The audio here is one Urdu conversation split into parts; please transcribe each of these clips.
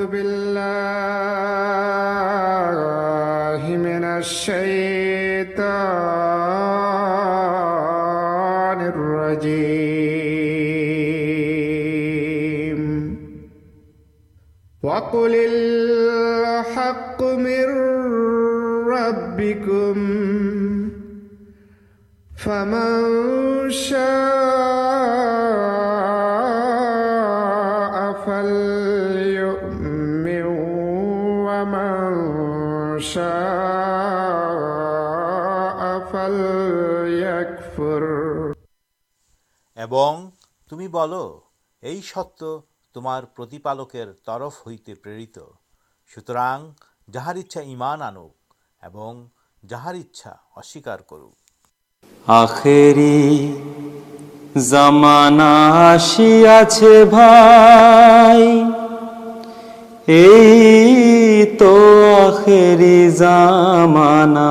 أعوذ بالله من الشيطان الرجيم. وقل الحق من ربكم فمن شاء سب تمارکر ترف ہوئی پرانا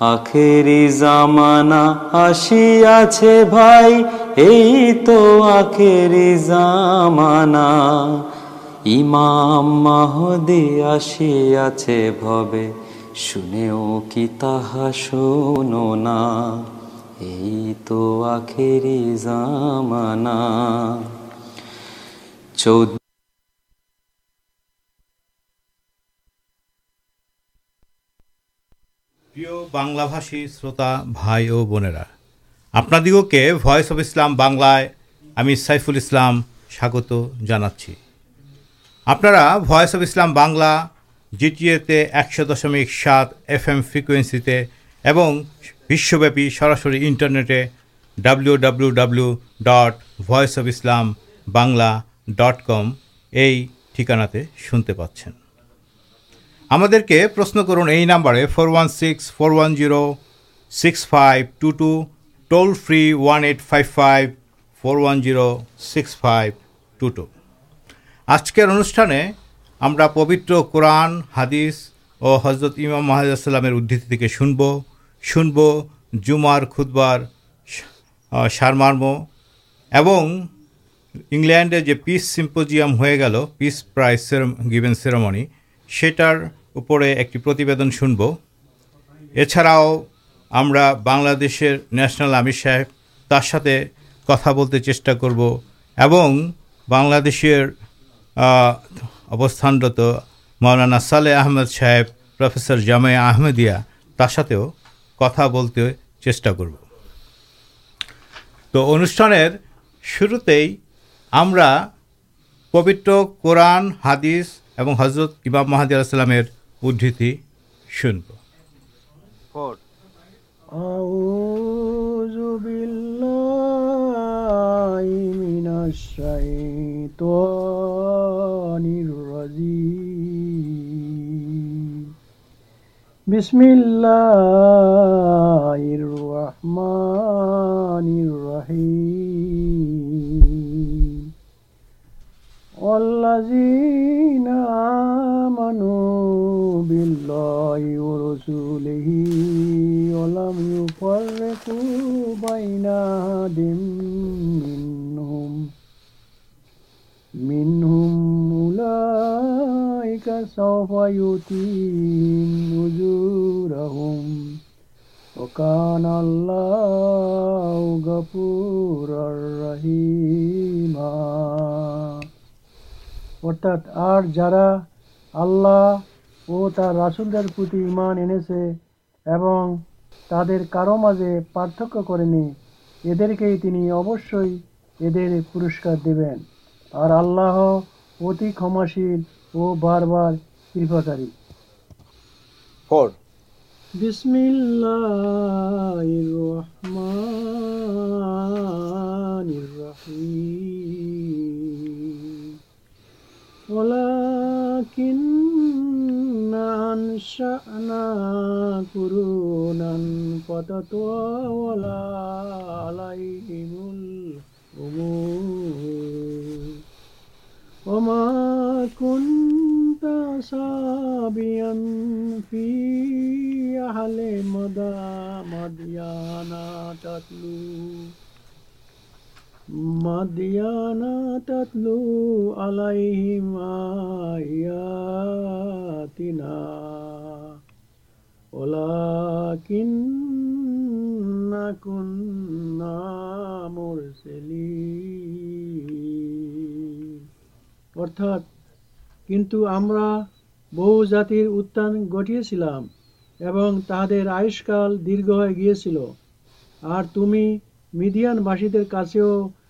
شاہ آخری زمانا چود شتا بھائی اور بنیرا آپ دیکھ کے بلائیں ہمیں سائفل اسلام سواگت جانا چاہیے آپس اف اسلام بنلا جی ٹی ایے ایکش دشمک سات ایف ایم فریکوینسیپی سراسٹرنیٹ ڈبلو ڈبلو ڈبلو ڈٹ وس اف اسلام بنلا ڈٹ کم یہ ٹھکانا سنتے پاس ہمشن کرنبر four Vicks four one six five two two toll free one eight five five four Vicks five two two آج کے انوشان ہم پوتر قورن حادث اور حضرت امام محدود ادتی شنب شنب جومار کدوبار شارمارملینڈے جو پس سیمپوزام ہو گیا پس پرائز گیون سرومن سیٹر پڑے ایکدن شنب اچھا ہمیں بنادر نیشنل ہم صاحب ترتے کتا بولتے چیٹا کربلدر ابستانت مارانا سالے احمد صاحب پرفیسر جامع آمدیا ترو کتا بولتے چنوشان شروع ہم قورن حدیث حضرت امام محدود উদ্ধৃতি শুনব أعوذ بالله من الشيطان الرجيم بسم الله الرحمن الرحيم والذين بالله ورسوله ولم يفرقوا بين أحد منهم منهم أولئك سوف يؤتيهم أجورهم وكان الله غفورا رحيما অর্থাৎ আর যারা আল্লাহ ও তার রাসূলদের প্রতি ঈমান এনেছে এবং তাদের কারো মাঝে পার্থক্য করেনি এদেরকেই তিনি অবশ্যই এদের পুরস্কার দেবেন আর আল্লাহ অতি ক্ষমাশীল ও বারবার কৃপাকারী ফোর بسم الله الرحمن الرحيم ولكن أنشأنا قرونا فتطاول عليهم الأمور وما كنت سابيا في أهل مدى مديانا تتلو مديانا تتلو عليهم آياتنا ولكننا كنا مرسلين অর্থাৎ কিন্তু আমরা বহু জাতির উত্থান ঘটিয়েছিলাম এবং তাহাদের আয়ুষ্কাল দীর্ঘ হয়ে গিয়েছিল আর তুমি মিডিয়ানবাসীদের কাছেও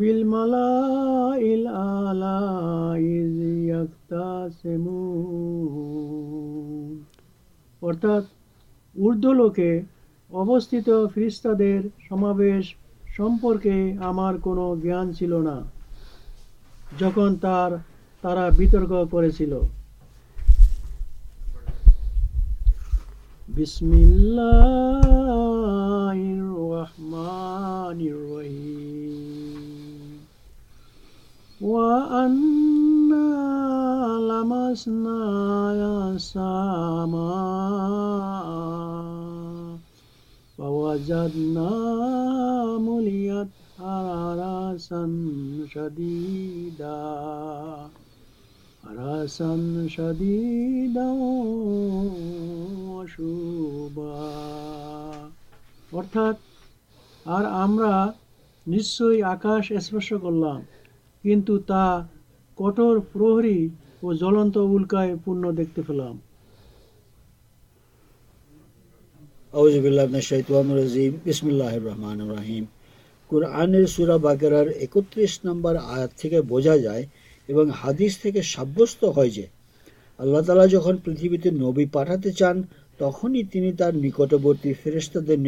فرمپنا جن ترت کر وأنا لمسنا السماء فوجدنا مليت حرسا شديدا حرسا شديدا وشوبا অর্থাৎ আর আমরা নিশ্চয়ই আকাশ স্পর্শ করলাম نبی پانچ تخارتی فرستی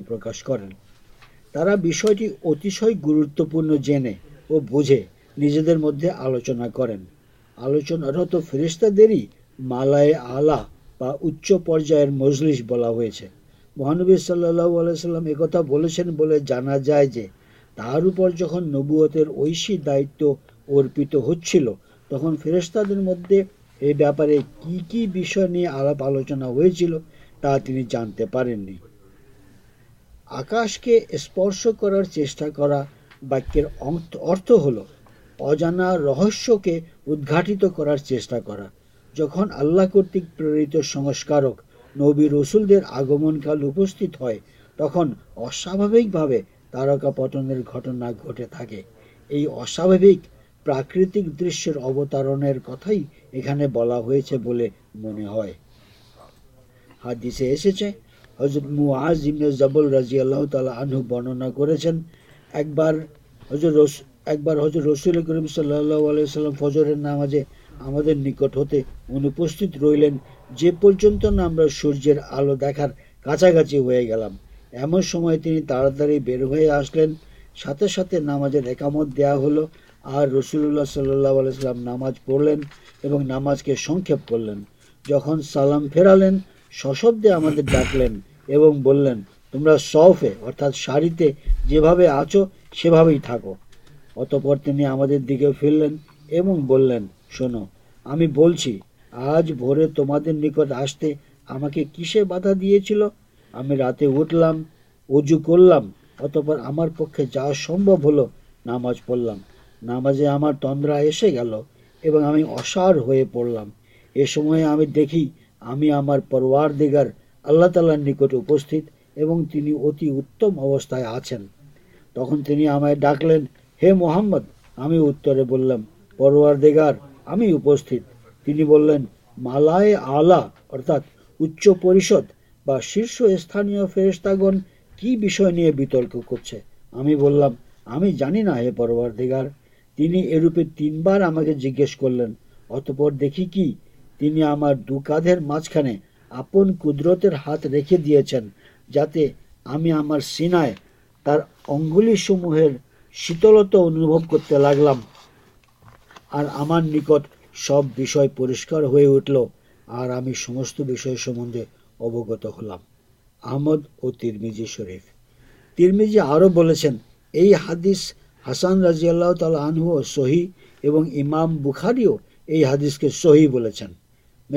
پر تراٹی اتھ گروتپ جنے اور بوجھ مدد آلوچنا کر فیرستان مہانبی صلی اللہ سلام ایک تھا جانا جائے ترپر جہاں نبوت دائت ارپت ہو مدد یہ بہتارے کیش آپ آلوچنا ہو چلتا نہیں آکش کے سب پتنہ گٹے تھا اصاوک پر کتائی یہ حضرت مزم زبل رضی اللہ تعالی آنو برننا کرس ایک بار رسول کریم صلی اللہ علیہ وسلم فجر نامازی ہمیں نکٹ ہوتے انوپست آلو دیکھار کاچا گاچی ہوئے گلام ایم سمئے بر ہوئے آسلین ساتھے ساتھ نام ایک مت دیا ہل آر رسول اللہ صلی اللہ علیہ السلام ناماز پڑلین ناماز کے سیپ کرلین جہاں سالام فیرالین سشبدہ ہمیں ڈاکلین تما سفے ساڑی آپ راجی اٹھ لوگ اجو کر لوپر ہمار پکے جا سمبو ہل نامز پڑل نامازی ہمارا تندرا ایسے گلو اثر ہوئے پڑلام یہ سمے ہمیں دیکھی دیگار اللہ تالارکٹ اوستھا آن تک ڈاکلیندھار دیکھار مالائے آلہ ارتھا پریشد شیشست فیر کیترکے ہمیں بول رہیگاروپی تین بار جیج کرلین اتپر دیکھی ہمارے مجھے ہاتھ لوگ سبگت ہومد اور ترمیم شرف ترمیم آئی حادث حسان رضی اللہ تعالی سہی اور امام بوخاری حدیث کے سہی بول م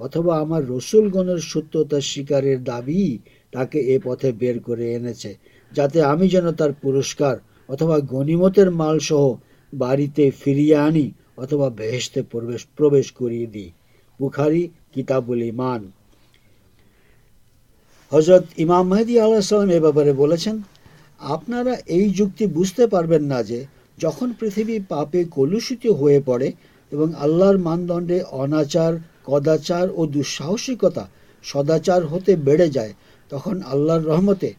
اتبا ہمارے ستارے حضرت آپ جہاں پتہ پہلوت ہو پڑے آلہ ماندنڈے اناچار رحمتے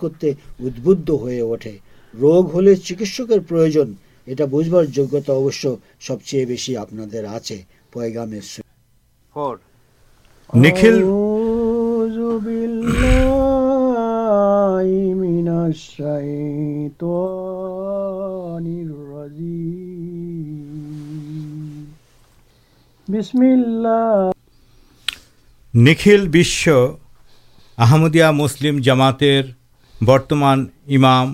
کرتے ادب روگ ہو چکس یہ بجبار سب چیز بہت آپ بالله من الشيطان الرجيم بسم الله নিখিল বিশ্ব আহমদিয়া মুসলিম জামাতের বর্তমান ইমাম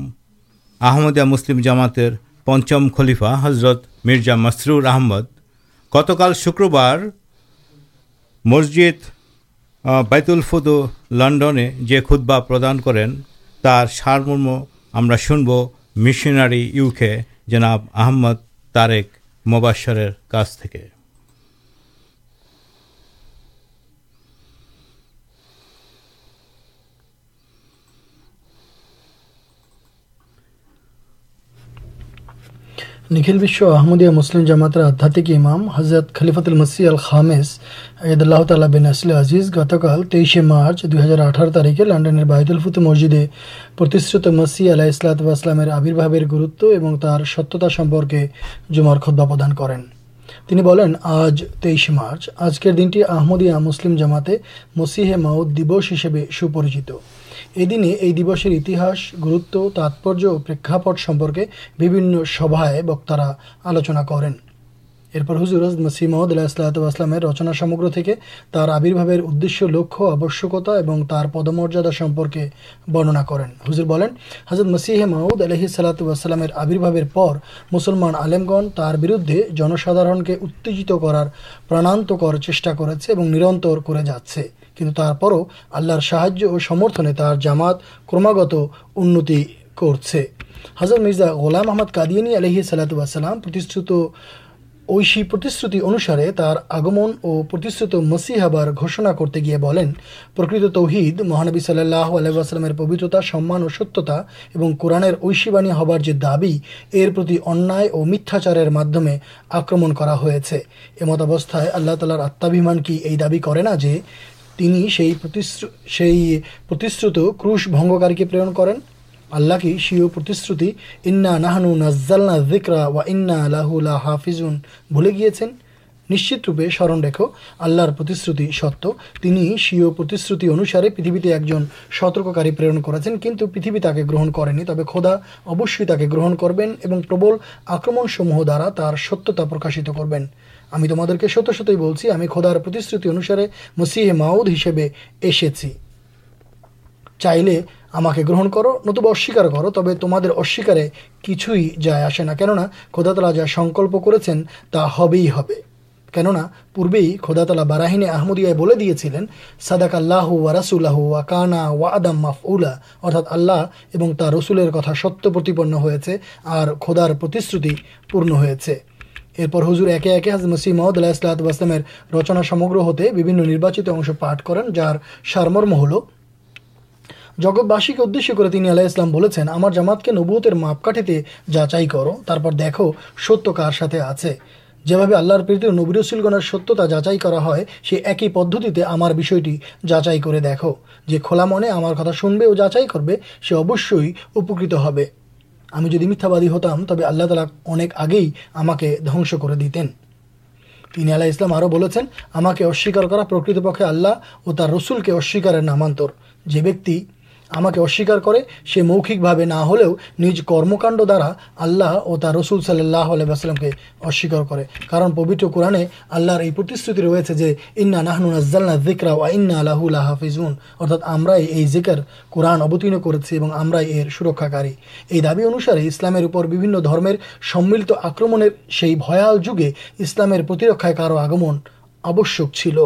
আহমদিয়া মুসলিম জামাতের পঞ্চম খলিফা হজরত মির্জা মসরুর আহমদ গতকাল শুক্রবার মসজিদ আহ, بی الف لنڈنے جی خود بابان کرم شنب مشناریو کے جناب احمد طارک مبھر نکھل وشو احمدیہ مسلم جماعت ہتھاتی کے امام حضرت خلیفت السلام تعلیح گتکال مارچ دو ہزار اٹھارہ تاریخ لنڈن بائید الفتے مسجدیں مسی علاح اسلاتا سمپرکے جمار خدبا پردان کرارجک دنٹی آمدیا مسلم جماعت مسیح ماؤت دس ہسبریچ ادین یہ دسرے انتی گرت تاتپر اور پرن سب ہے بکارا آلوچنا کریں ارپر ہزر مسیح محمود اللہ سلاتم رچنا سمگی آبرباب لکھ آبشکتا اور تر پد مردا سمپرکے برننا کریں ہزر بنین حضرت مسیح محمد الہ سلاتمان آلگن بردے جنسادار کے اتار چاچر کو جاچ سے ساج اور تہانبی صلی اللہ الاسلام پبترتا سمان اور ستیہ یشی بانیہ دابی انتر آکرمت اللہ تعالی آتھیمان کی یہ دای کرنا سرن رکھ آلشر ستنی سیوشر انوسارے پریتیں ایک جن سترکاری پرن کر گرہن کرنی تب خدا ابشی تک گرہ کربین آکرموہ دارا تر ستیہ پرکاشت کر ہمیں تم شتے ستے خدارے مسیح ماؤد ہوں گرہن کرو تب تمام خدا تلا جاپنا پورے خودا تلا بارہین ساداک اللہ رسول اللہ رسول کتا ستپن ہودار پنچا ارپر ہزر ایک سیم اللہ رچنا سمگر ہوتے پاٹھ کر جر سارکیشیلام جامات کے نبوت کر دیکھ ستیہ کار ساتھ آپ سے اللہ نبیلگن ستیہ جاچائی پدتی جاچائی کر دیکھ کنے جاچائی کر سکت ہو ہمیں میتھ بادی ہوتا تبھی آلہ تعالی اکے ہی ہمیں دنس کر دینا اسلام آوبن ہمارا پرت پکے آللہ اور تر رسول کے نامانتر جوکہ ہما کے سر موکھک بھا ہوں نج کرمکارا آللہ اور تسول سلسلام کے کارن پبتر قورانے آللہ یہ انہ ناہن زکرا عنا اللہ اللہ حافظ ارتھا ہمرائی زکر قوران اوتھیرن کر سورکاکر یہ دنوارے اسلام درمر سملت آکرم سے جگہ اسلام کارو آگمن آشیہ چل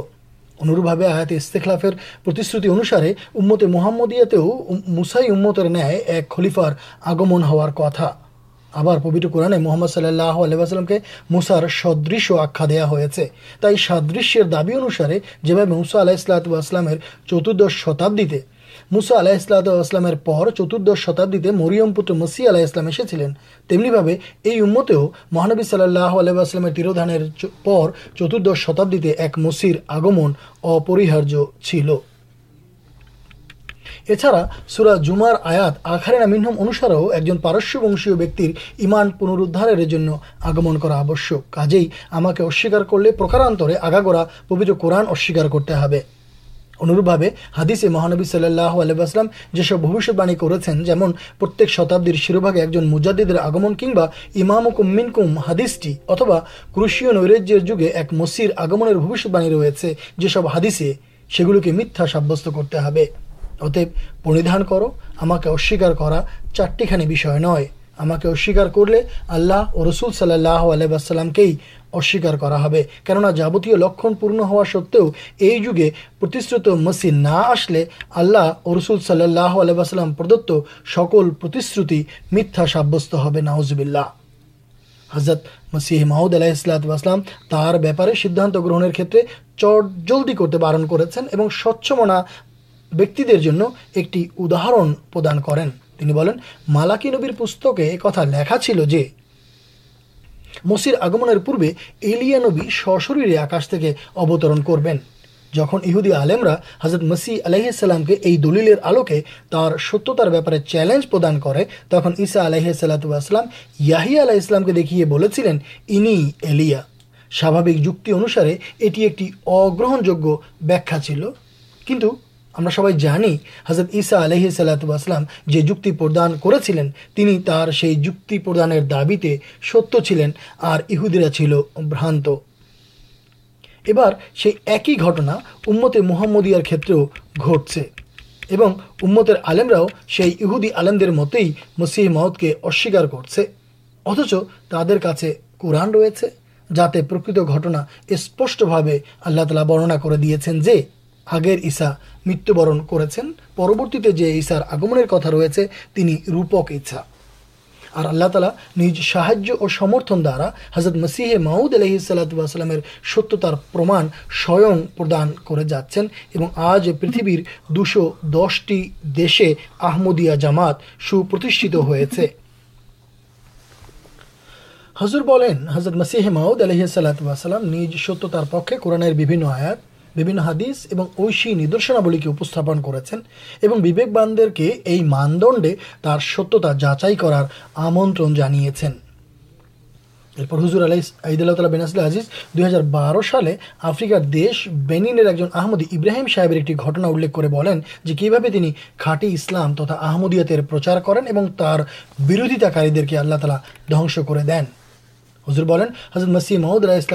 مسائی امت نئے ایک خلیفار قورنے محمد صلی اللہ علیہ کے مسار سدش آخیا دیا ہو سادشر دابی انوسارے جیب موسا اللہ چترد شتابی مسا آل چترد شتبی مرئم پتر مسی آلائسلام تیملی بھاٮٔتے مہانبی سلامدان ایک مسیر آگمن سورا جمار آیات آخرم انواروں ایکسیہ ونشی بیکر ایمان پنرودارگمن کچھ ہم کوکارگاگرا پبر قورن اصوکار کرتے انوپا ہادیسے مہانبی صلی اللہ علیہ جتابی شیر بھاگے ایک جن مجاد آگمن کمبا امام کم کم ہادیسٹی اتبا کس آگم روب ہادیے گا میتھا ساب کرتے اتے پریدان کر ہما کے سیار کر چارٹی خان ہما کے کر لی آللاسول صلی اللہ علیہ واسلام کے کبتیہ لکھن پور ہوا ست یہ جگہ پرشر مسیح نہ آس آللہ اور رسول صلاح علیہ وسلام پردت سکلشر میتھا ساب نظب اللہ حضرت مسیح محدود اللہ بےپارے سیدان گرہن کھیت چٹ جلدی کرتے بارن کرنا بیک ایک اداہر پردان کریں مالاکی نبی پہ ایک لکھا چلمیرے آکاش کرسیحلام کے یہ دلل آلوکے ستارے چیلنج پردان کر تخا علیہسلام یاہ ایلیا سا جی انسارے اٹی ایک اگرہنجیاں ہمیں سبھی حضرت علیحصلات ایک ہی محمد کھیت سے آلمراؤ سے متے مسیح ممت کے سیار کرتے اتچ تر کا رہے جاتے پر اسپشٹے اللہ تعالی برننا کر دیا حاگر ایسا متیہبرن کرورتی آگم کتنا رینی روپکال اور سمرتن درا حضرت مسیح ماؤد علیحصلات ستیہ پردان کر جاچن اور آج پریتھ دوسے آمدیہ جامات سوپرتیشت ہوزرت مسیح ماؤد علیحصلسلام ستار پکے قورنہ آیا بیبین حادیس اور اشی ندرشن کی ماندنڈے ستیہ جاچائی کردال بیناسل دو ہزار بارہ سالے آفریکار دیش بین ایک آمد ابراہیم صحیبہ الیک کرٹی اسلام ترا آمدیت پرچار کرودی آلّہ تعالی دنس کر دین سامپت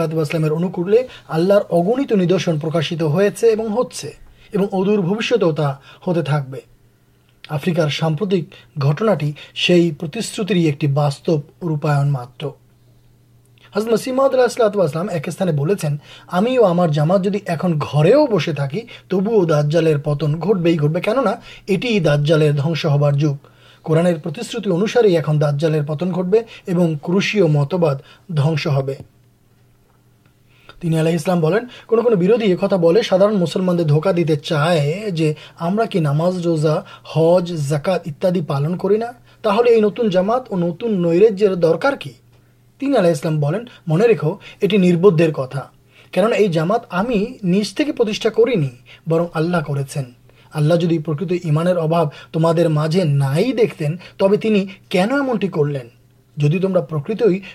روپائن ماتر مسیح محمد اللہ سنچی جامات بسے تھی تبو دادجالیر پتن گٹے گا دلس ہار جگہ قورانے دلہ چائے روزا ہز جکاتی پالن کرمات اور نت نجر درکار کی تین آلہ من رکھو یہ کتا کئی جامات کرنی برن آللا اللہ جدی پر تمہارے مجھے نائ دیکھت تب تم کن ایمٹی کرلین جدی تمہیں پر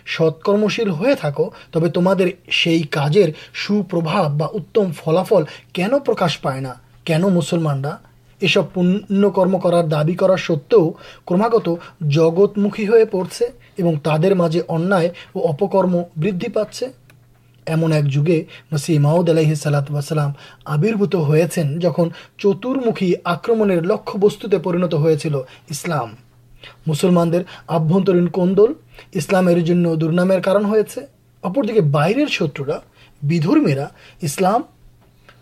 ستکرمشل ہوئی کار سوپربھا اتم فلافل کن پرکاش پائے کن مسلمانا یہ سب پم کرار دت کماگت جگتمخی ہو پڑے اور تعداد ان اپکرم بدھ پاس ایمن ایک جگہ مسی ملاحی سلاتے باہر شترا بھی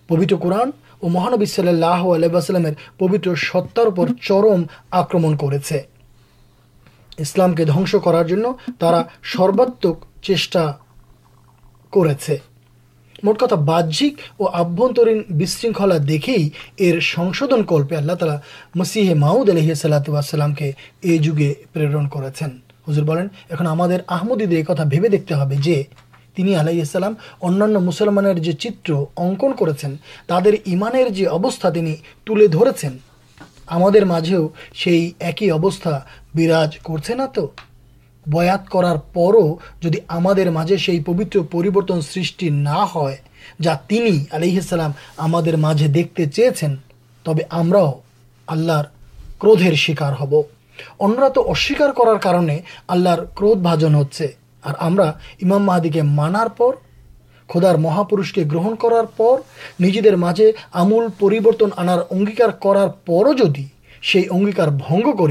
پبتر قورن اور مہانب صلی اللہ علیہ پبتر ستار چرم آکرم کرسلام کے دنس کرارا سروات موٹ کتنا دیکھے اللہ تعالی مسیح ماؤد کرتا دیکھتے ہیں انانیہ مسلمان چکن کرنی تھی مجھے ایک ہی براج کر بیات کرارے پوتر پیبرت سن جا تین علیحلام ہمیں دیکھتے چیز تب ہم آلر کدھر شکار ہوار کلر کجن ہوا امام ماہدی کے مانار کھدار مہا پوش کے گرہن کرارجے مجھے آمرتن آنار کرارے اگیار بنگ کر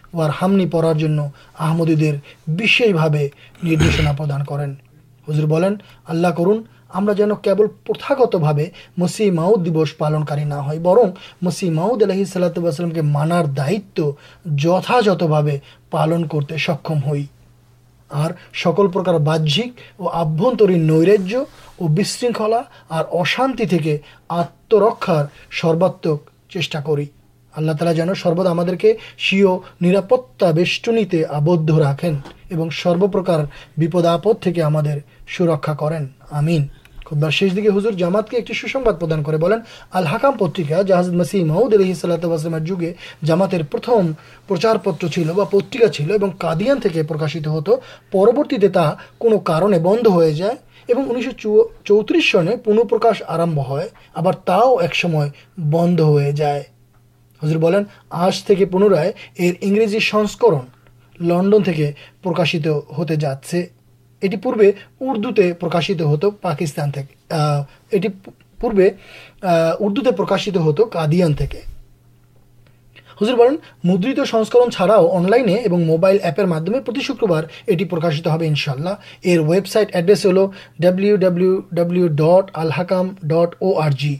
اور ہامنی پڑارحمدیشنا پردان کریں حضر اللہ کرن ہمت مسی ماؤ دس پالن ہو برم مسی ماؤد الحیلۃم کے مانار دائت جھا جتھ بھا پالن کرتے سکم ہوئی اور سکل پرکار باہک اور وہ آب نج اور شارشانے کے آتمرکار سروات چی اللہ تعالی جان سربدا ہمت نیتے آبد راكن اور سروپرکارپد آپ كن ہمین شیش دیکھیے ہزر جامات كے ایک سوسباد پردان كے بین الكام پتركا جہاز مسی مؤد الحیح صلاح جگہ جامات پرتھم پرچار پتر چلا چلو كاد پرشت ہوت پرورتی تا كون بند ہو جائے اُنیس سو چو چوترس سنے پنپرکاش آرب ہے اب تا ایک بند ہو جائے ہزر بولن آج تھی پنرائے ار انریزی سنسکرن لنڈن کے پرکاشت ہوتے جا پوتے پرکاشت ہوتا پاکستان تھی یہ پودو تک ہت قدیان تھی ہزر بولیں مدرت سسکرن چھاڑا ان لائن موبائل ایپر معیے شکربار یہ پرشتہ ہو انشاء اللہ یہ سائٹ ایڈریس ہل ڈبلیو ڈبلیو ڈبلیو ڈٹ الحکام ڈٹ او جی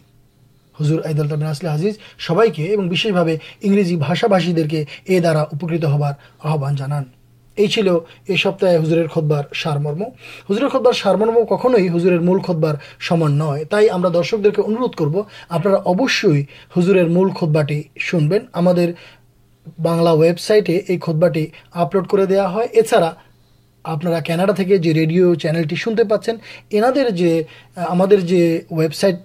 ہزور آدالدہ ناسل ہزیز سب کے انگریزی بھاشا بھاشی یہ درارا پرکت ہار آحان جان یہ سپتاہ ہزر خود بار سارمرم ہُزر خود بار سارمرم کھوئی ہزر مول کھدباران تھی ہم درشک اندھ کر ہزر مول کدبٹی شنبین ہملا وویبائٹے یہ کدباٹی آپلوڈ کر دیا ہے چڑھا آپ کیناڈا کے جو ریڈیو چینلٹی شنتے پاس اُن کے جو ہمسائٹ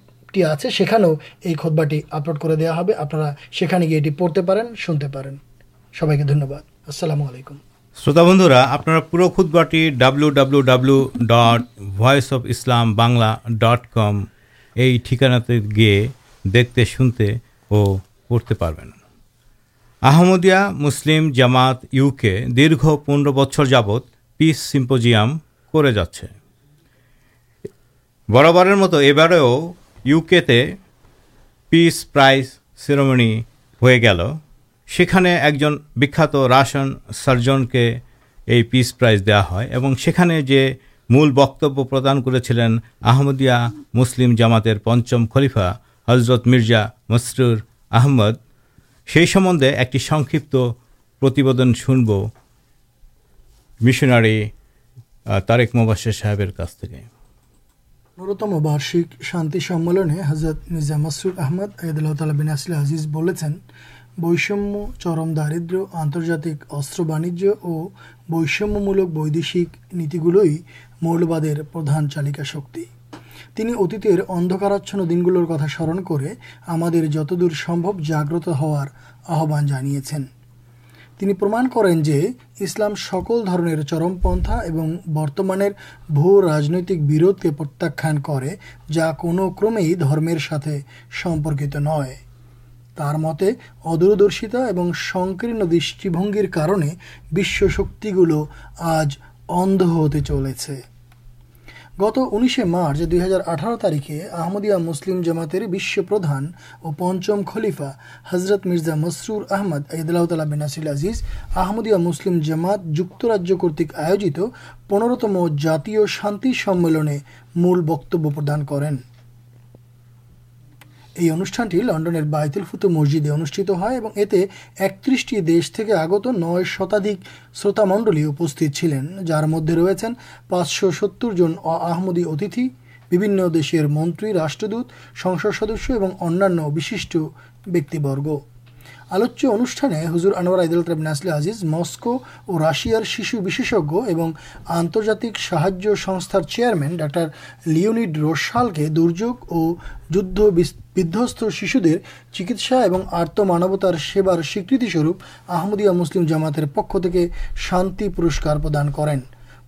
گنتے اور مسلم جامات پندرہ بچر جابت پیس سیمپوزام کر یو کے تس پرائز سرمن ہو گیا اسات سرجن کے یہ پس پرائز دا ہے جو مل بک پردان کردیا مسلم جامات پچم خلیفا حضرت مرزا مسرور آمد سی سمندے ایکدن شنب مشناری طارک مبشر صاحب انتم بارشک شانتی سملنے حضرت میزا مسرل احمد عید اللہ تعالی بینسل آزیز بولتے ہیں بشمیہ چرم داردر آنرجات اور بھشمک بدشک نیتی گلوئی مولواد پردھان چالکا شکی تین اتر ادھکاراچن دنگل کتنا سمر جتر سمبو جاگت ہار آحان جانے جو اسلام سکول چرم پنو برتمانک بروت کے پرتان کر جا کونکرمیر سمپرکت نئے تر مت ادردرشتا اور سنکرن دشیبنگ آج ادھ ہوتے چلے گت انشے مارچ دو ہزار اٹھارہ تاریخے آمدیا مسلم جماتر وشپردان اور پنچم خلیفا حضرت مرزا مسرور احمد عیدلاؤ تلا بیناسل ازیز آمدیا مسلم جمات جاجیہ کرتک آوجت پنرتمانے مل بک پردان کر یہ انوشانٹی لنڈن بائیتل فتو مسجد انوشت ہے اور اترسٹی دیش آگت نو شتا شروت منڈل چلین جار مدد رہ ستر جنمدی اتیتھی دیش منتھ راشٹردت سنسدرگ آلوچ انزر انوار اعید السل آزیز مسکو اور راشار شیشو وشج اور آنرجات ساجیہ سنار چیئرمین ڈر لنڈ روشال کے درج اور جدست شیش دکسا اور آت مانوتار سے مسلم جماتر پک شان پورس پردان کر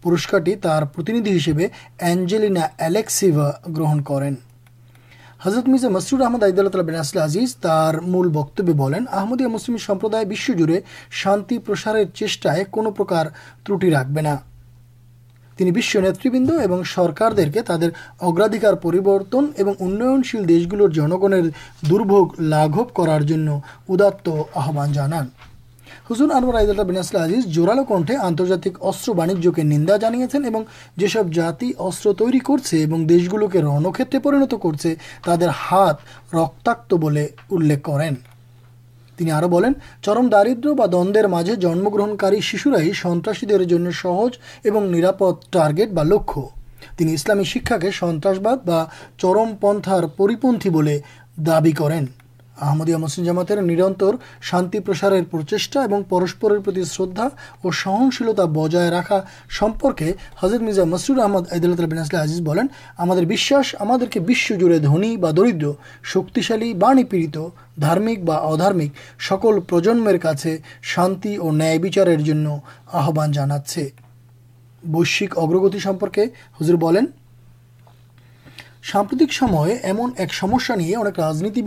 پورسکارٹی پرتنیدی ہنجلینا اعلیکسی گرہن کر حضرت مزا مسرور احمد آدال مل بتبے بنانے شان چاہے تٹی رکھا تین اور سرکار کے تر اگرادھکارنگ دیش گلگن دربوگ لوگ کرار آجا جانے اور یہ سب جاتی کرتے اور رنکت کرم داردر مجھے جنم گرنکاری شن سہج اور نرپ ٹارگیٹ بنی اسلامی شکشا کے سنسباد چرم پنتارپیو دیں دردر شکشالی بارکار سکول پرجنمر کا شانتی اور نیا آنچے بشرگتی ہزر بولیں سامپتک ایم ایکسا نہیں رنتی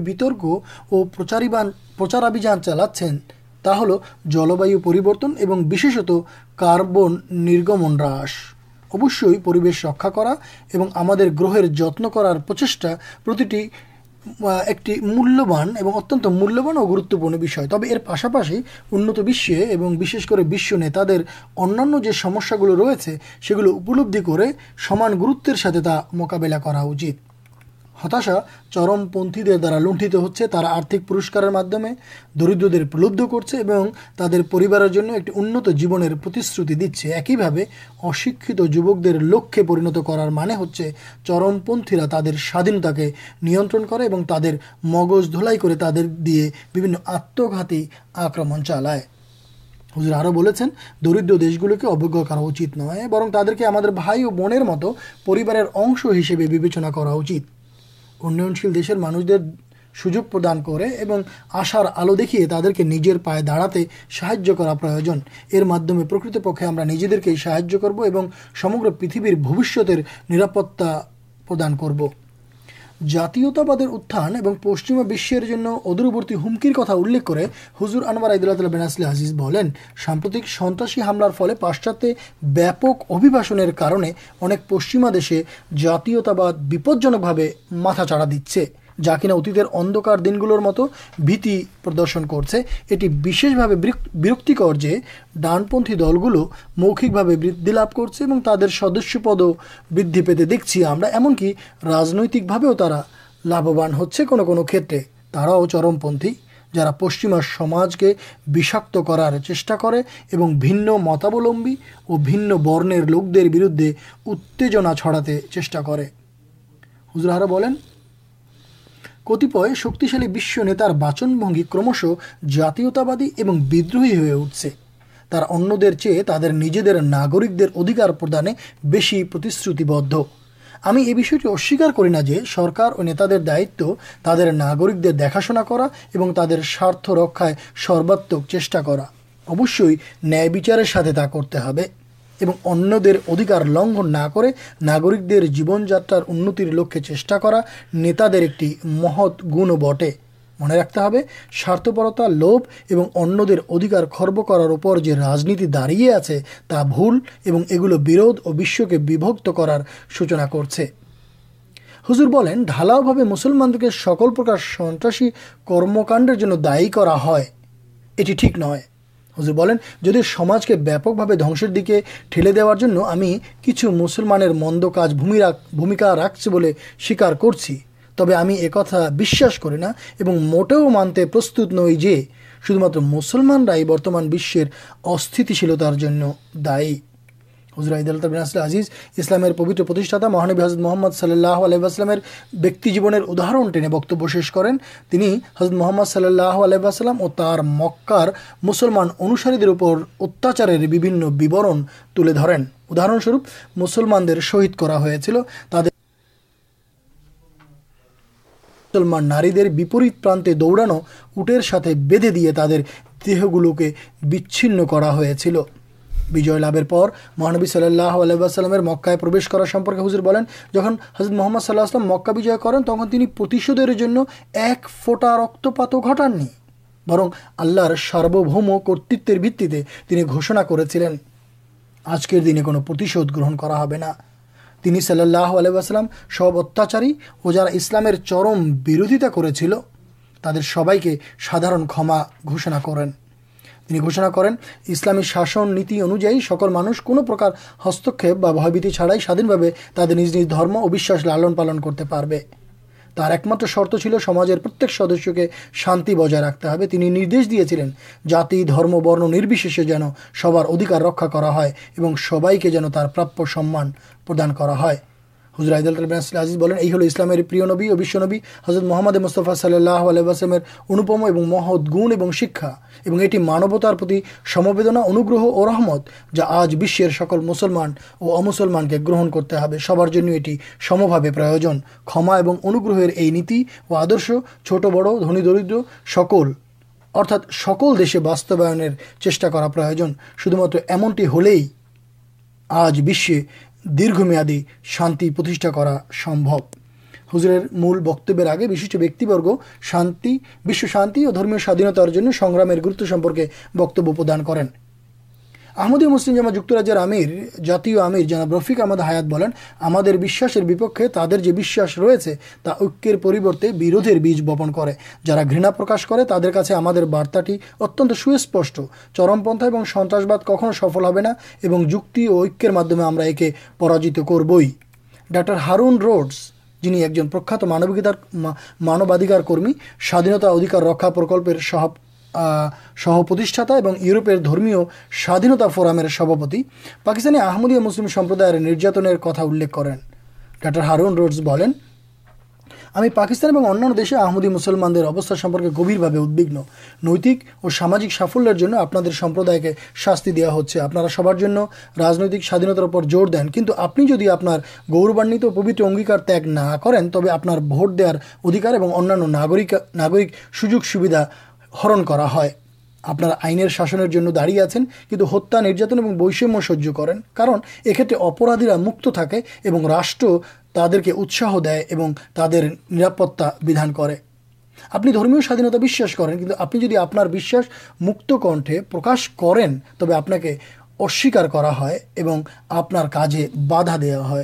بترکارچاراجان چالا جلوائو پریبرتنشت کاربنگ ہاس اوش رکا کرا ہم گرہر جتن کرارچیٹا আহ, একটি মূল্যবান এবং অত্যন্ত মূল্যবান ও গুরুত্বপূর্ণ বিষয় তবে এর পাশাপাশি উন্নত বিশ্বে এবং বিশেষ করে বিশ্ব নেতাদের অন্যান্য যে সমস্যাগুলো রয়েছে সেগুলো উপলব্ধি করে ہتاشا چرمپت لا آرتھک پورسکار مدمے درد کرتے ترارت جیبنتی دے ایک اشکیت جکے پرینت کر مانے ہومپنتھا تر سا دھینتا کے نیا تر مگزلائی تر دیے آتھاتی آکرم چلائے ہزار آردر دیش گل کے اوجھا نئے برن تعداد ہمارے بھائی اور بن متارے چنا انیل دیشر ماند پردان کرتے سہای کر کے سہای کرو سو بوشت نرپت پردان کرو جاتیتوتان اور پشچیماش ادربرتی ہمکر کتنا ان ہزر انوار عیدلاتین آزیز بین سامپرتی سنسی حامل فل پاشچاتے ویاپک ابھیشن کارک پشچیمشے جاتیپجنکاڑا دے جا کہ اتر ادکار دن گل مت بینتی پردرشن کر کے ڈانپنتھی دل گلو موکھکلا اور تر سدس پد بھتے دیکھیے ایمن راجنکے لبوان ہوتے چرم پنتھی جا پشما سمجھ کے بشاک کرار چا بھی متابلم اور بن برنیر لوک در بردے اتےجنا چڑا چارا بولیں کتیپ شکشالیش نیتار باچن بنگی کمش جاتی ہوٹس چی تر نجی ناگرکارے بسرتیب ہمیں یہ بھیار کر سرکار اور نتع دائ تر نگر دکھاشنا کرارت رکا سروات چیٹا اوشی نیچار ساتھ تا کرتے এবং অন্যদের অধিকার লঙ্ঘন না করে নাগরিকদের জীবনযাত্রার উন্নতির লক্ষ্যে চেষ্টা করা নেতাদের একটি মহৎ গুণও বটে মনে রাখতে হবে স্বার্থপরতা লোভ এবং অন্যদের অধিকার খর্ব করার উপর যে রাজনীতি দাঁড়িয়ে আছে তা ভুল এবং এগুলো বিরোধ ও বিশ্বকে বিভক্ত করার সূচনা করছে হুজুর বলেন ঢালাওভাবে মুসলমানদেরকে সকল প্রকার সন্ত্রাসী কর্মকাণ্ডের জন্য দায়ী করা হয় এটি ঠিক নয় حضر بولیں جدید بھا دس دیکھے ٹھلے دار کچھ مسلمان مند کاجمکا رکھتے بولے سیار کرچی تب ہم ایک موٹے مانتے پرستی شدھ مت مسلمان اتھلتار دی حضر السلام ٹین کرزرچار شہید کرانے دوڑانوٹر ساتھ بےدے دے ترہی کر بھیج لوانبی صلی اللہ علیہ مکائے پروش کر سمپے ہزر بولیں جن حضرت محمد صلاح السلام مکا بجے کرتیشے ایک فوٹا رک پاتی برم آللہ سارم کرتر بے گوشا کر دن کوشودھ گرہ صلی اللہ علیہ السلام سب اتیاچاری اور جا اسلام کے چرم برودت کر سب کے سادار کما گوشنا کریں کرسلام شا نیتی انوجائے سکول مانگ ہستپتی چھڑائی سایون ترجم اور شال پالن کرتے ایک مت شرط چل سمجھ کے پرتک سدسیہ کے شانتی بجائے رکھتے دیا چیم برنشے جین سب ادھیکار رکھا کر سب کے جین پردان حضر اعد اللہ حضرت محمد مستفا شکا مانگنا سبزی پر یہ نیتی اور آدر چھوٹ بڑھ درد سکول ارتھا سکل دیش باسوائن چیٹا پردو مت ایمنٹی ہوئی آج দীর্ঘমেয়াদী শান্তি প্রতিষ্ঠা করা সম্ভব হুজুরের মূল বক্তব্যের আগে বিশিষ্ট ব্যক্তিবর্গ শান্তি বিশ্ব শান্তি ও ধর্মীয় স্বাধীনতার জন্য সংগ্রামের গুরুত্ব آمدی مسلم جاما جمیر جناب رفیک احمد حیات بولیں ہمیں تعداد ریسرتے بروے بیج بپن جا گا پرکاش کر ترکیے ہمارے بارتاٹی اتر پتا اور سنسباد کھو سفل ہونا چکر مادمے کے پراجت کرب ہارون روڈس جنہیں ایک جن پرخت مانو مانواعکار کرم سا دھینتا ادھکار رکھا پرکلپر سب سہ پرا اور سامجنگ سافل کے شاستی دیا آپ راجنک سایتار گوربان پبیکار تگ نہار سوجک سویدھا ہرن شاشن داڑی آپ بےشم سہیں کارن ایک اپرادی اور راشٹر آپ آپ آپ کنٹھے پرکاش کریں تب آپ کے اصار کراجی بدھا دا ہے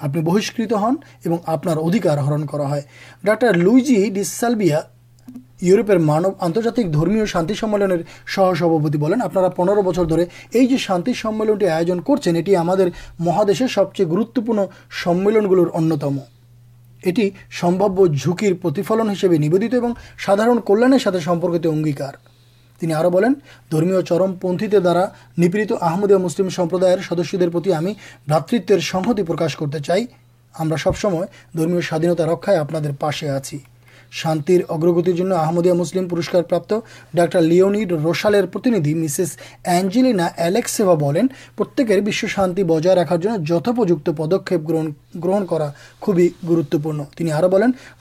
آپ بہشکرت ہن اور آپکار ہرن ڈاکٹر لس یوروپر مانو آجاتی درمی شان سہ سبپتی آپ پنر بچر دور یہ شانتی سملنٹی آوجن کر سب چیز گروتوپن سملنگ یہفلن ہسپیت سادار کلیاکت اگیاروں چرم پنتارا نپیڑت آمد و مسلم سدس دوں بات پرکاش کرتے چاہیے سبسمے درمی سایین رکھائی آپ سے آپ شانت اگرگترا مسلم پورس ڈیون رشالدی مسےس انجلینا اعلیکسا بینکر شانتی بجائے رکھارج پدک گرہن خوبی گروتوپن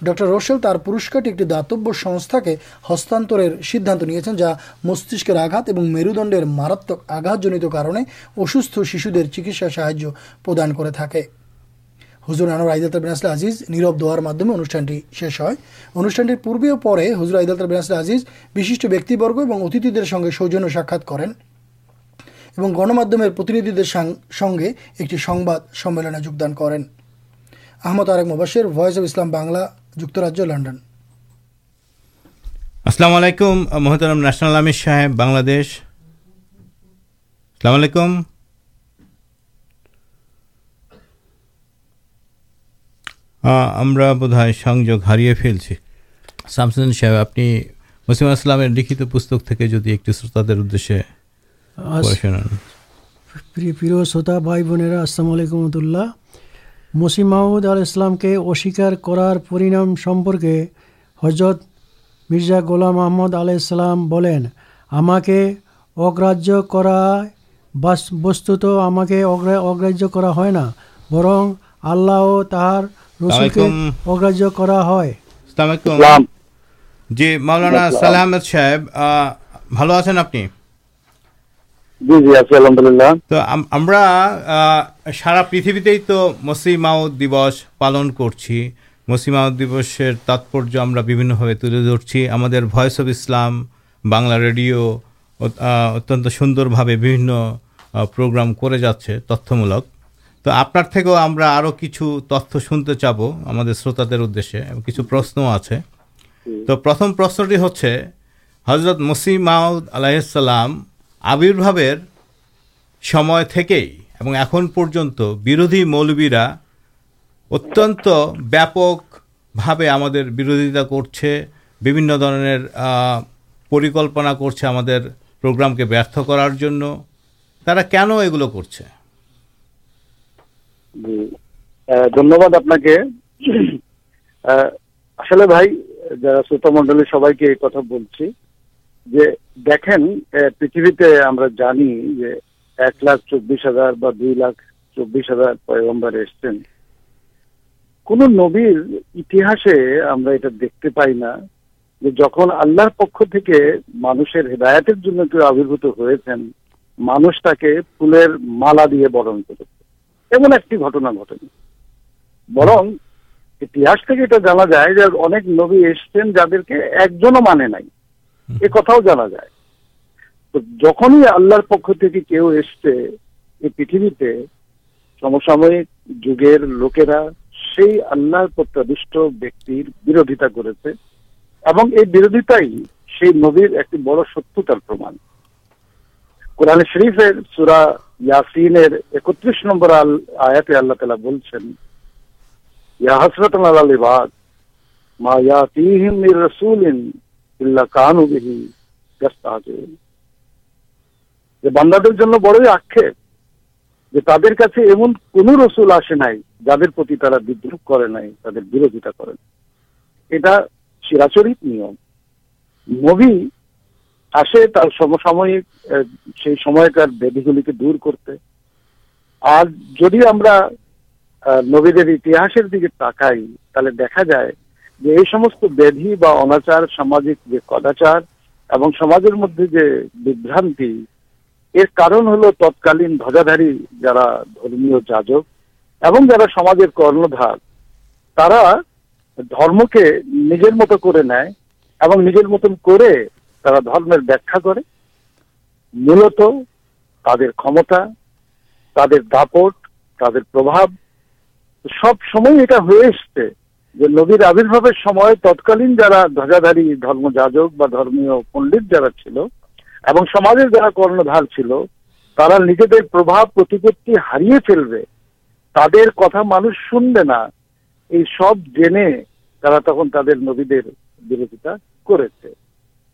ڈر روشل تر پورسکارٹی داتب کے ہستانتر سیدھان نہیں جا مستکر آگات اور میردنڈر ماراتک آغات شیش دکا ساجان کر হুজুর আনোয়ার আইদালতার বিনাসুল আজিজ নীরব দোয়ার মাধ্যমে অনুষ্ঠানটি শেষ হয় অনুষ্ঠানটির পূর্বে ও পরে হুজুর আইদালতার বিনাসুল আজিজ বিশিষ্ট ব্যক্তিবর্গ এবং অতিথিদের সঙ্গে সৌজন্য সাক্ষাৎ করেন এবং গণমাধ্যমের প্রতিনিধিদের সঙ্গে একটি সংবাদ সম্মেলনে যোগদান করেন আহমদ আরেক Mobasher Voice of Islam Bangla যুক্তরাজ্য লন্ডন আসসালামু আলাইকুম মোহতারাম ন্যাশনাল আমির সাহেব বাংলাদেশ আসসালামু আলাইকুম حضر مرزا گولام محمد کر سارا پس دس پالن مسیماؤ دس تاپر ترسیل بنلا ریڈیو اتن سوندر تتک تو آپ کچھ تتنے چوب ہم شروط دے کچھ پرشن آپ سے تو پرتم پرشنٹی ہوضرت مسیماؤد آلیہسلام آبرباب ایون پر ملبرا اتن وے ہمکلپنا کرچے پروگرام کے برتھ کرارا کن یہ گلو کرچ دنوباد آپ کے بھائی جا شوت منڈل سب دیکھیں پیتھو چبی لاکھ چوبیس ہزار ایسے کون نبر انتی دیکھتے پائی جن آل پک ماندا جن کی آبربوت ہوا دے برن کر ایم ایک گٹنا گٹین برنس کے جانا جائے اب نوی اس مانے نئی ایک جنوب اللہ پکو اس پیتھوسامک جگہ لوکرا سی آلش بکر برودا کرتے یہ برودت نبر ایک بڑ سترتارما قرآن شریف سورا یاسین اکتیس نمبر آیت اللہ تعالیٰ بلشن یا حسرت العباد، ما یاتیہم من رسول اللہ کانو بھی یستاجون যে বান্দাদের জন্য বড়ই আক্ষেপ যে তাদের কাছে এমন কোন রসুল আসে নাই যাদের প্রতি তারা বিদ্রুপ করে নাই তাদের বিরোধিতা করে এটা চিরাচরিত নিয়ম নবী آسے سامد گلو دور کرتے اور دیکھا جائے یہ کارن ہل تک دجاداری جاجک جا سمجھے کرندار تا دم کے نجر مت کر تا دمر و مولت تعداد تب داپ تربیت پنڈت جا چلو سمجھے جا کر تر نجی پرپتنی ہارے فلبے تر کتا مانش سنبھے نہ یہ سب جنے تک تب ندی بردتا کر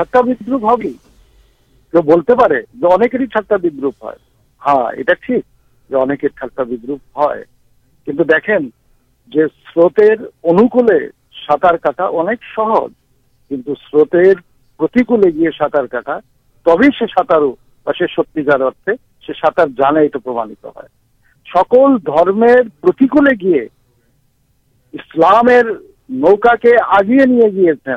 سروتر گیا ساتار کا تھا تب سے ستھار جانے پر ہے سکول درمیر گی اسلام نوکا کے آگے نہیں گیا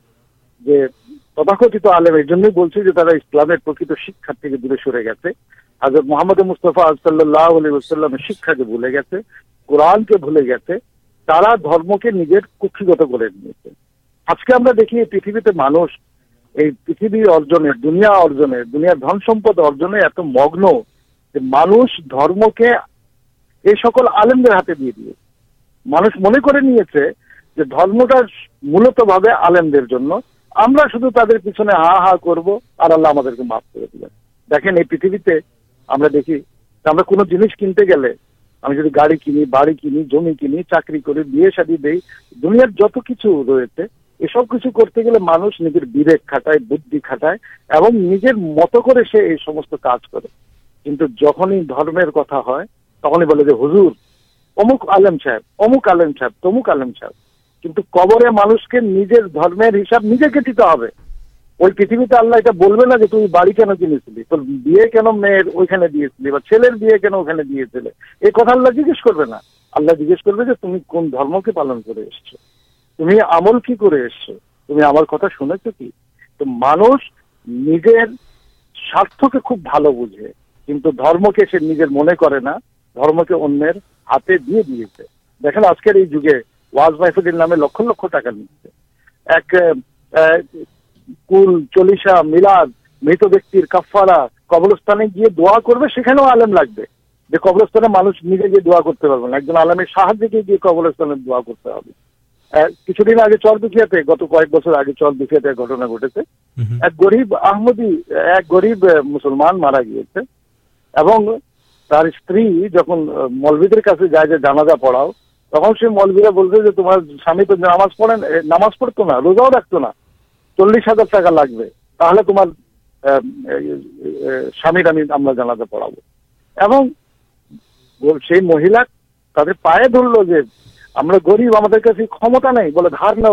تباہ کچھ آل یہ بچے جولام شکار محمد مستفاسلام شکا کے آج کے دیکھیے پہ مانگی ارجن دنیا ارجن دنیا دن سمپ ارجنے ات مگن مانوشم کے سکل آلمر ہاتھے دے دے مانش من سے جو درمٹار مولت بھے آلم ہمارا شدھ تر پیچھنے ہا ہا کر ہم کر دیکھیں یہ پریتے ہم دیکھی ہمیں کون جنس کنتے گے ہم گاڑی کھی بڑی کھی جمی کھی چاکر کر دیے ساری دیں دنیا جت کچھ ریٹ یہ سب کچھ کرتے گے مانس نجر ووک کھاٹائ بھاٹائ اور نجر مت کرجے کنٹرن جن ہی درمیر کتا ہے تخلی ہزر اموک آلم صاحب امک آلم صاحب تموک آلم صاحب کن قبر مانش کے نجر درمیر ہسابی کرنا جب تمہیں ہمل کیس تم کتا شو کی تو مانو سارت کے خوب بال بوجھے کنٹرول درم کے سرجر من کرنا درم کے انر ہاتے دے دیا دیکھیں آج کے یہ جگہ واج محفین نام لکھ لکھا کل چلسا ملاد مت ویکفارا کبرستان ایک گئے قبلستان دا کرتے آگے چل دکھیا گک بچر آگے چل دکھیا گٹنا گٹے ایک گرب آمدی ایک گریب مسلمان مارا گیا استری جم ملبی کاڑا تک سے ملبی بولتے تمہارے نام پڑے ناماز پڑت نا روزاؤ ڈاکت نہ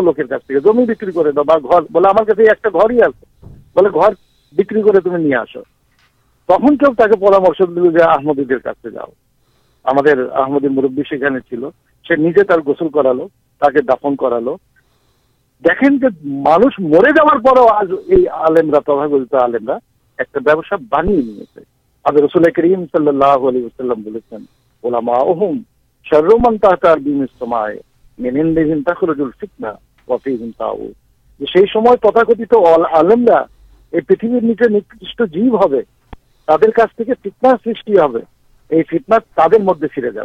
لوکر بکری کر دا بول ہمارے ایک گھر بکری تمہیں نہیں آس تک چھو تک پرامش دل جو آمدید جاؤ ہم مربی سیخن چل نجے تر گسل کرال تک دفن کرال دیکھیں جو مانس مرے آجاک بنیا کرتاکھ آلما یہ پریتھ نیچے نکش جیو ہے تعداد فٹنس سب فیٹناس تر مدد فرے جا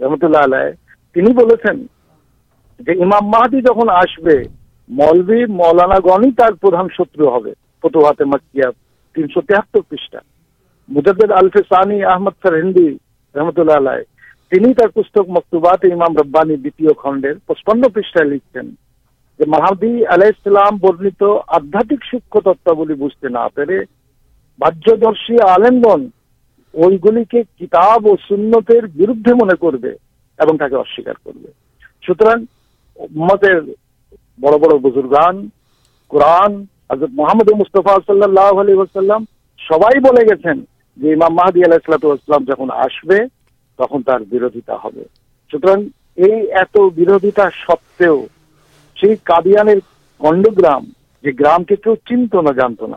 رحمۃ اللہ محادی جہاں آسبی مولاناگنی شتر تین سو تیت پریشا سر ہندی رحمت اللہ پستک مکتوبات پچپن پریشائ لکھن علاسلام برنت آدھات سکت تت بجے نہ پہ بردی آلین وہ گل کے کتاب اور سنتر بردے من کر سوتر بڑ بڑان قرآن محمد مستفا صلاحلام سب گے مام محادی اللہ جہاں آسب تک تروتا ہو سوتر یہ ات بردتا ستیاں کنڈ گرام یہ گرام کے کیوں چنتنا جانت نہ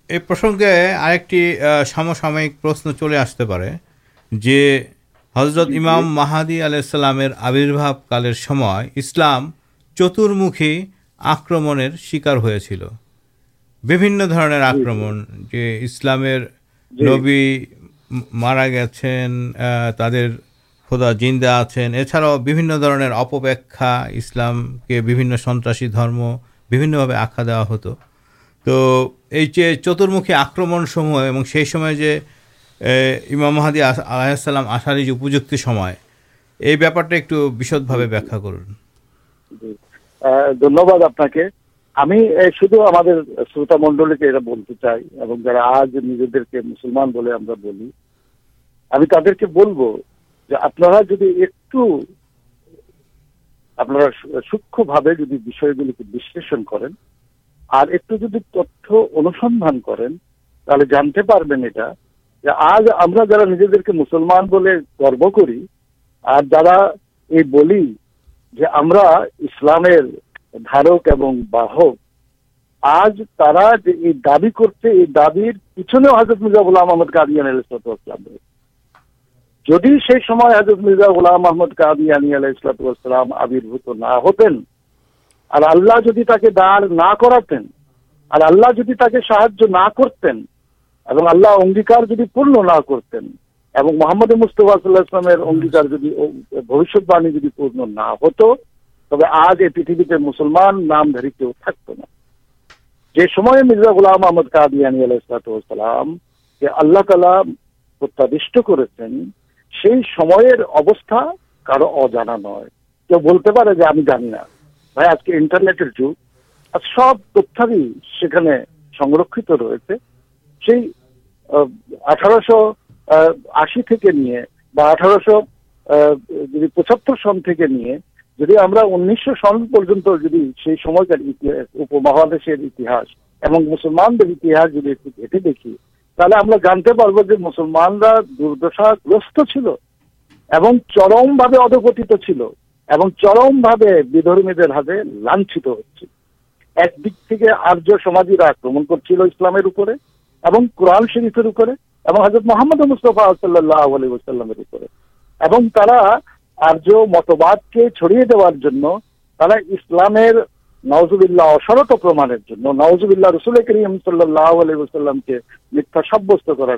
یہ پرسنگسامکشن چلے آستے پڑے جی حضرت امام محادی علیہ السلام آبربھابلام چترمکی آکرم شکار ہوکرم اسلامی مارا گھر خدا جندا آبر اپا اسلام کے بھنس سنسیم آخا دیا ہت تو چترمکی آکر شروط منڈل کے مسلمان سوکشن کر اور ایک جدی تک انسندان کرتے ہیں یہ آج ہم کے مسلمان بول گرو کرسلامک آج تا یہ دابی کرتے یہ دیچنے حضرت مزہ محمد کاسلام جدی سیم حضرت مزہ محمد کاسلات آبربوت نہ ہتین اور آللہ جی تک داڑ نہ کراتی اور آللہ جدی تک سایہ پورن نہ کرتیند مستفا صلاح السلام باعث پورن نہ ہوتیمان نام دیکھتے ہیں جو مزا گول محمد قادلام کے آلہ پر جانا نئے کہانی آج کے انٹرنیٹ جگہ سب تک ریس اٹھارہ آشی پچہتر سن کے لیے جی ہم سن پرشر انتیس اور مسلمان درہا جی ایک دیکھی تھی ہمسلمانا دردشا گرم بھوگتی چل چرم بھورمی ہاتھے لاچھماد آکرم کرن شرفرم حضرت محمد مستفا سلام متباد اللہ اشرط پرما نوز اللہ رسل کرسلام کے میتھا ساب کرار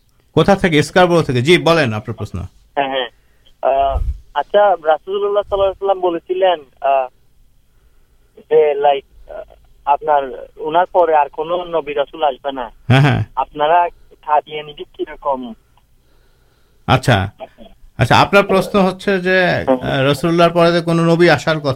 رسول نبی آسارا کیونکہ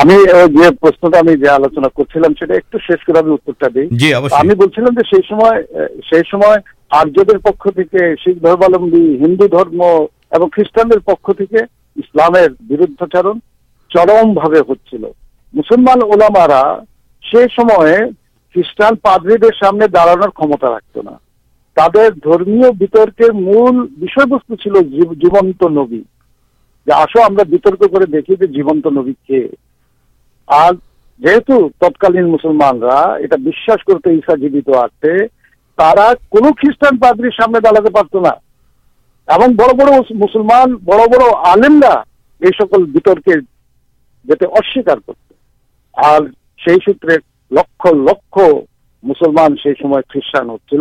ہمیں گے پرشن تو ہمیں جو آلوچنا کرو شیش کرملم ہندو درمانچر اوامارا سیم خریٹان پادری سامنے داڑان کمتا رکھتے تر دمتر ملب جیبن نبی آس ہمت کر دیکھیے جیمن نبی کے جیت تتکالین مسلمان پادا کے جس سوتر لکھ لکھ مسلمان سیسم خریشان ہوتی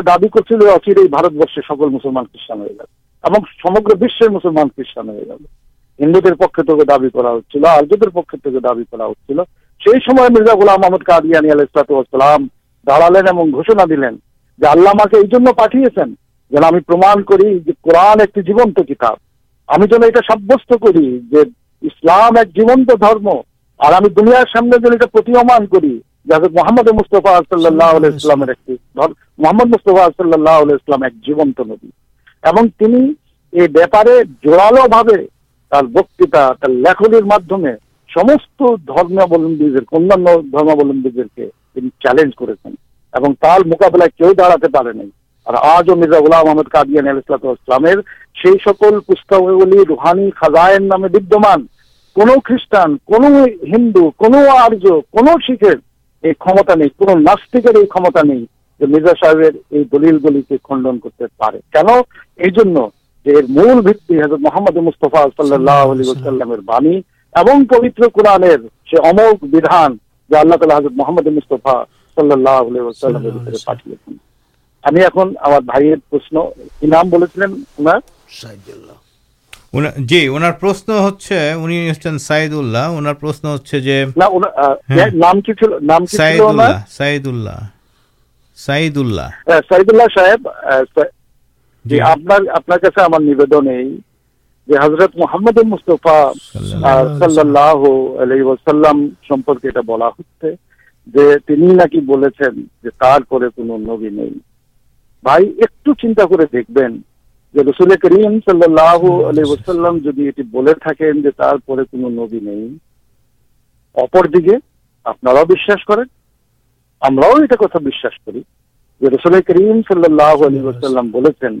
دچرے بارت برش سکل مسلمان خریشان ہو گیا مسلمان خریٹان ہو گیا ہندو دیکھ دای اللہ آرجر پک دایے مرزا گلام محمد کا السلام داڑالین دلین جو آللہ ما کے پاٹے جی قوران ایک جیب کتب ہمیں جن سابی اسلام ایک جیب اور ہمیں دنیا سامنے جنہمان کر محمد مستفاس اللہ علیہ محمد مستفاس علیہ السلام ایک جیبن ندی اور یہ بےپارے جڑال تر بکتا روحانی خزائن نامے ددیمان کون خریشان کو ہندو کون آر شیخر یہ کمتا نہیں کون ناستک نہیں مرزا صاحب یہ دل گل کے خنڈن کرتے پڑے کہ مل بحمد مسطفا جیسے نام کی آپ سے محمد مست نا نبی چنتا علیم جدید اپنے آپ رسم سل علی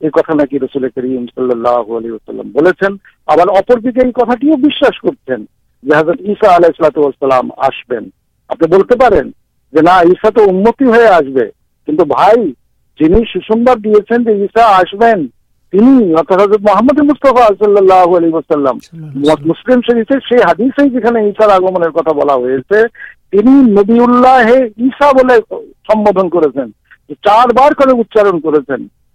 یہ کتنا چلے کر محمد مستفاس علی وسلام سے حدیثے آگم کتنا بہت نبی اللہ عشا بول سمبھن کر چار بار اچار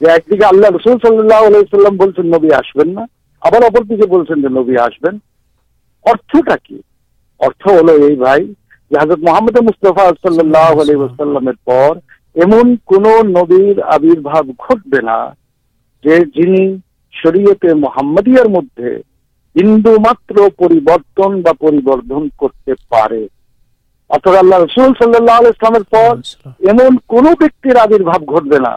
جو ایکدی اللہ رسول صلی اللہ علیہ نبی آسبینا اب اپنے جو نبی آسبین ارتھ ٹا ارد ہل یہ بھائی حضرت محمد مستفا سلیہ کو نبر آبر گٹبا جو جن شریعت محمد مدد ہندو مطرب کرتے پڑے ات اللہ رسول سلسلام آبربابا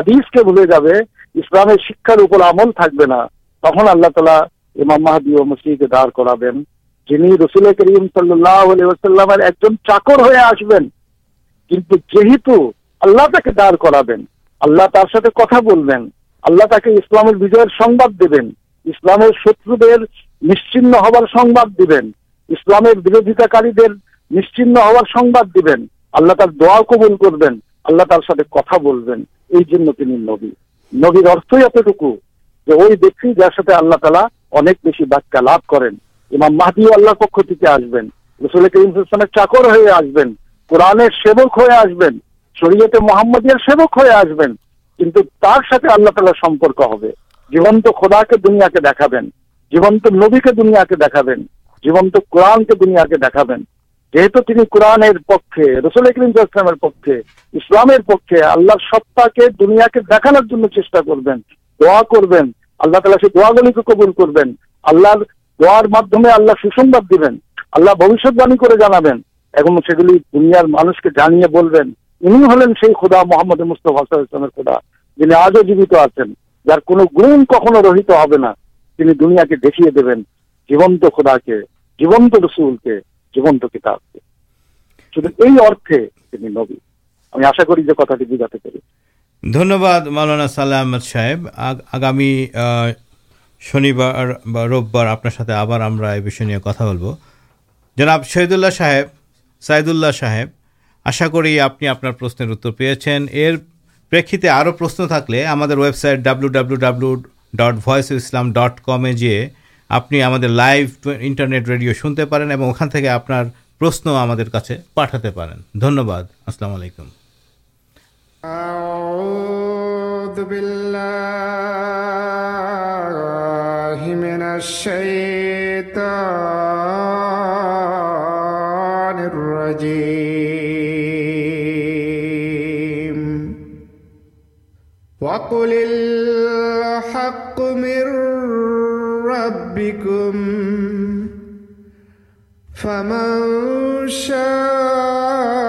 بھلے جا رہے اسلام تعالیٰ اللہ اسلام دین شتر نشچنہ ہزار دبن اسلام برودتاکارشچنہ ہزار دبن آللہ تر دبل کر ساتھ کتا بولیں نبی نبر ارت اتنی جارے اللہ تعالی بہی واک لین محدود پکبین چاکر ہوسبین قرآن سیوک ہو آسبین شریک محمد سیبک ہو آسبین کنٹرن تعلق ہو جیونت خدا کے دنیا کے دیکھیں جیونت نبی کے دنیا کے دکھابین جیونت قرآن کے دنیا کے دکھا جی تو قورنہ پکے رسول پکے اسلام پکے آل ست دنیا کے دیکھانا کرا کر کبول کربین دے سوسماد دین بوشی کو جانے ایم سے دنیا مانک کے جانے بولیں اندا محمد مستفاسلام خدا جن آج جیوت آپ کو گرم کھو رحیت ہونا دنیا کے دیکھے دبن جیو خدا کے جیبنت رسول کے آپ پی پرو پرشن تھا ڈٹسام ڈٹ کم আপনি আমাদের লাইভ ইন্টারনেট রেডিও শুনতে পারেন এবং ওখান থেকে আপনার প্রশ্ন আমাদের কাছে পাঠাতে পারেন ধন্যবাদ আসসালামু আলাইকুম أعوذ أعوذ بالله من الشيطان الرجيم وقل الحق من ربكم فمن شاء